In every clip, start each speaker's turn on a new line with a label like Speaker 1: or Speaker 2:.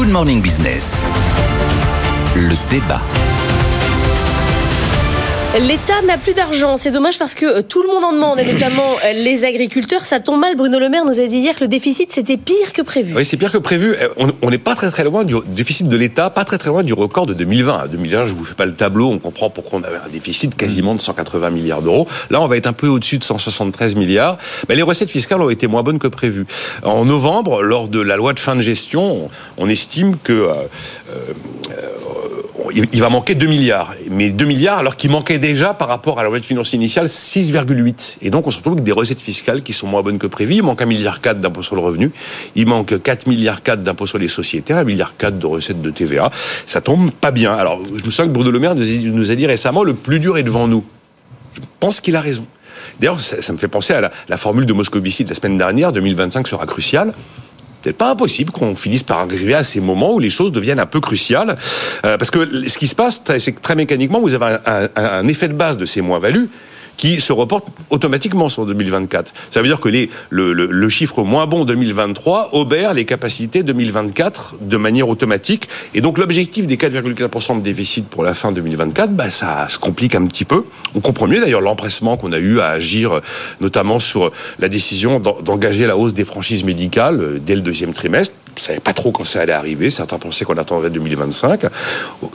Speaker 1: Good Morning Business. Le débat.
Speaker 2: L'État n'a plus d'argent. C'est dommage parce que euh, tout le monde en demande, et notamment euh, les agriculteurs. Ça tombe mal. Bruno Le Maire nous a dit hier que le déficit, c'était pire que prévu.
Speaker 3: Oui, c'est pire que prévu. Euh, on n'est pas très très loin du déficit de l'État, pas très très loin du record de 2020. 2020, je vous fais pas le tableau, on comprend pourquoi on avait un déficit quasiment de 180 milliards d'euros. Là, on va être un peu au-dessus de 173 milliards. Mais les recettes fiscales ont été moins bonnes que prévu. En novembre, lors de la loi de fin de gestion, on, estime que il va manquer 2 milliards. Mais 2 milliards alors qu'il manquait déjà par rapport à la loi de finances initiale 6,8. Et donc on se retrouve avec des recettes fiscales qui sont moins bonnes que prévu. Il manque 1,4 milliard d'impôts sur le revenu. Il manque 4 milliards d'impôts sur les sociétés, 1,4 milliard de recettes de TVA. Ça tombe pas bien. Alors je me sens que Bruno Le Maire nous a dit récemment le plus dur est devant nous. Je pense qu'il a raison. D'ailleurs, ça, me fait penser à la, la formule de Moscovici de la semaine dernière, 2025 sera crucial peut-être pas impossible qu'on finisse par arriver à ces moments où les choses deviennent un peu cruciales. Euh, parce que ce qui se passe, c'est que très mécaniquement, vous avez un, un effet de base de ces moins-values qui se reporte automatiquement sur 2024. Ça veut dire que le, le, chiffre moins bon 2023 obère les capacités 2024 de manière automatique. Et donc l'objectif des 4,4% de déficit pour la fin 2024, bah, ça se complique un petit peu. On comprend mieux d'ailleurs l'empressement qu'on a eu à agir, notamment sur la décision d'engager la hausse des franchises médicales euh, dès le deuxième trimestre ne savait pas trop quand ça allait arriver. Certains pensaient qu'on attendrait 2025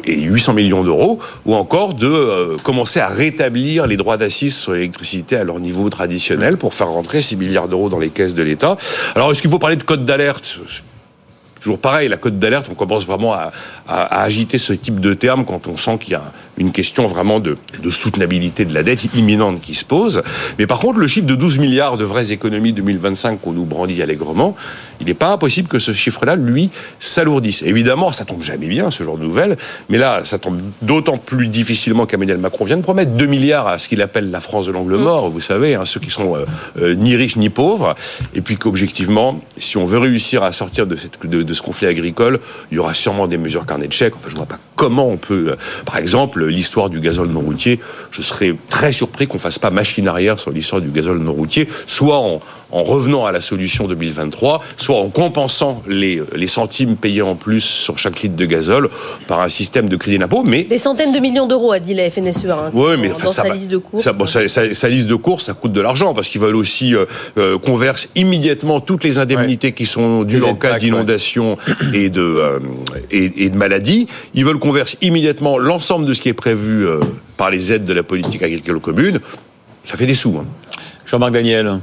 Speaker 3: et 800 millions d'euros, ou encore de euh, commencer à rétablir les droits d'assises sur l'électricité à leur niveau traditionnel pour faire rentrer 6 milliards d'euros dans les caisses de l'État. Alors, est-ce qu'il faut parler de code d'alerte? Toujours pareil, la code d'alerte, on commence vraiment à, à, agiter ce type de terme quand on sent qu'il y a une question vraiment de, de, soutenabilité de la dette imminente qui se pose. Mais par contre, le chiffre de 12 milliards de vraies économies 2025 qu'on nous brandit allègrement, il n'est pas impossible que ce chiffre-là, lui, s'alourdisse. Évidemment, ça tombe jamais bien, ce genre de nouvelles, mais là, ça tombe d'autant plus difficilement qu'Emmanuel Macron vient de promettre 2 milliards à ce qu'il appelle la France de l'angle mort, vous savez, hein, ceux qui sont euh, euh, ni riches ni pauvres, et puis qu'objectivement, si on veut réussir à sortir de, cette, de, de, ce conflit agricole, il y aura sûrement des mesures carnet de chèques. Enfin, je vois pas comment on peut, euh, par exemple, l'histoire du gazole non routier, je serais très surpris qu'on fasse pas machine arrière sur l'histoire du gazole non routier, soit en, en revenant à la solution 2023, soit en compensant les, les centimes payés en plus sur chaque litre de gazole par un système de crédit d'impôt. Mais
Speaker 2: des centaines de millions d'euros, a dit la FNSE. Hein,
Speaker 3: oui, mais
Speaker 2: dans sa liste de courses.
Speaker 3: Ça, bon, ça, ça, sa, liste de courses, ça coûte de l'argent parce qu'ils veulent aussi euh, euh, qu'on verse immédiatement toutes les indemnités ouais. qui sont dues en cas d'inondation ouais. et de euh, et, et, de maladie. Ils veulent qu'on verse immédiatement l'ensemble de ce qui est prévu euh, par les aides de la politique agricole commune. Ça fait des sous. Hein.
Speaker 4: Jean-Marc Daniel.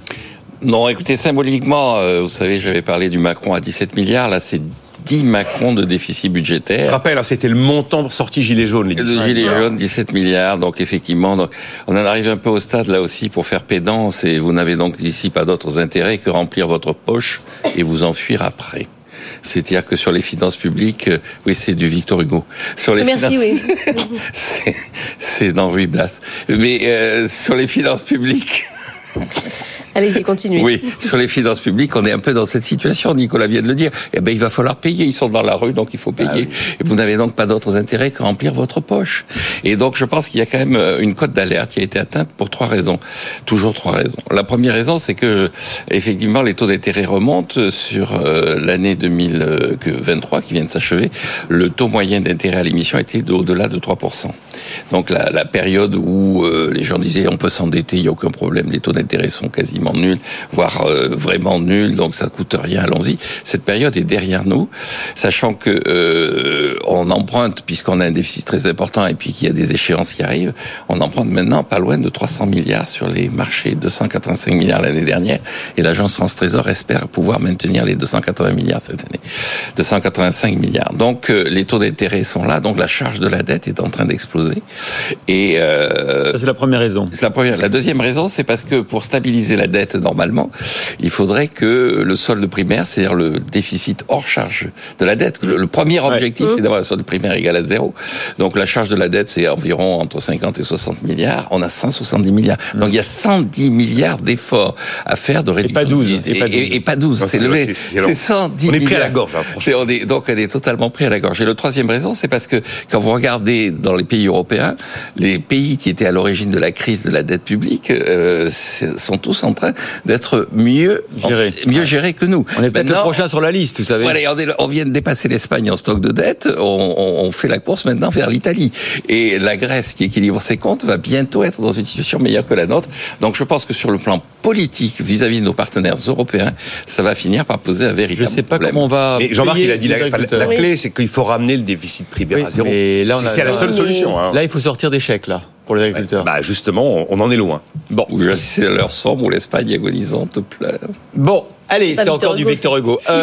Speaker 5: Non, écoutez, symboliquement, euh, vous savez, j'avais parlé du Macron à 17 milliards, là c'est 10 Macron de déficit budgétaire.
Speaker 3: Je rappelle, hein, c'était le montant sorti Gilets jaunes. Les
Speaker 5: 17 Gilets jaunes, 17 milliards. Donc effectivement, donc, on en arrive un peu au stade là aussi pour faire pédance et vous n'avez donc ici pas d'autres intérêts que remplir votre poche et vous enfuir après. C'est-à-dire que sur les finances publiques, euh, oui, c'est du Victor Hugo. Sur les
Speaker 2: Merci,
Speaker 5: finances... oui. c'est d'Henri Blas. Mais euh, sur les finances publiques.
Speaker 2: Allez-y, continuez.
Speaker 5: Oui, sur les finances publiques, on est un peu dans cette situation, Nicolas vient de le dire. Eh ben, il va falloir payer. Ils sont dans la rue, donc il faut payer. Ah oui. Et vous n'avez donc pas d'autres intérêts que remplir votre poche. Et donc, je pense qu'il y a quand même euh, une cote d'alerte qui a été atteinte pour trois raisons. Toujours trois raisons. La première raison, c'est que, effectivement, les taux d'intérêt remontent sur euh, l'année 2023 qui vient de s'achever. Le taux moyen d'intérêt à l'émission était au-delà de 3%. Donc, la, la période où euh, les gens disaient on peut s'endetter, il n'y a aucun problème, les taux d'intérêt sont quasiment nul, voire euh, vraiment nul, donc ça coûte rien, allons-y. Cette période est derrière nous, sachant que euh, on emprunte, puisqu'on a un déficit très important et puis qu'il y a des échéances qui arrivent, on emprunte maintenant pas loin de 300 milliards sur les marchés, 285 milliards l'année dernière, et l'agence France Trésor espère pouvoir maintenir les 280 milliards cette année. 285 milliards. Donc euh, les taux d'intérêt sont là, donc la charge de la dette est en train d'exploser. Et
Speaker 4: euh, c'est la première raison.
Speaker 5: C'est la première. La deuxième raison, c'est parce que pour stabiliser la dette normalement, il faudrait que le solde primaire, c'est-à-dire le déficit hors charge de la dette, le, le premier objectif, ouais. c'est d'avoir le solde primaire égal à zéro. Donc la charge de la dette, c'est environ entre 50 et 60 milliards. On a 170 milliards. Donc il y a 110 milliards d'efforts à faire de réduction.
Speaker 4: Et pas 12.
Speaker 5: Et, et, pas 12. Et, et pas 12. C'est levé. C'est 110
Speaker 3: On est pris à la gorge, hein, franchement.
Speaker 5: On est, donc on est totalement pris à la gorge. Et le troisième raison, c'est parce que quand vous regardez dans les pays européens, les pays qui étaient à l'origine de la crise de la dette publique euh, sont tous en train train d'être mieux
Speaker 4: Géré.
Speaker 5: mieux géré que nous.
Speaker 4: On est peut-être le prochain sur la liste, vous savez.
Speaker 5: voilà, on, est- on vient de dépasser l'Espagne en stock de dette. On, on- on fait la course maintenant vers l'Italie. Et la Grèce, qui équilibre ses comptes, va bientôt être dans une situation meilleure que la nôtre. Donc je pense que sur le plan politique, vis-à-vis de nos partenaires européens, ça va finir par poser un
Speaker 4: Je
Speaker 5: véritable
Speaker 4: ne sais pas
Speaker 5: problème.
Speaker 4: comment on va.
Speaker 3: Jean-Marc, il a dit la, clé, c'est qu'il faut ramener le déficit primaire
Speaker 4: Oui,
Speaker 3: à zéro. c'est la seule solution. hein.
Speaker 4: Là, il faut sortir des chèques, là, pour les agriculteurs.
Speaker 3: Bah justement, on, en est loin.
Speaker 4: Bon.
Speaker 5: Ou je- c'est leur somme où l'Espagne agonisante pleure.
Speaker 4: Bon, allez, c'est encore du Victor Hugo.
Speaker 2: Si,
Speaker 4: Euh,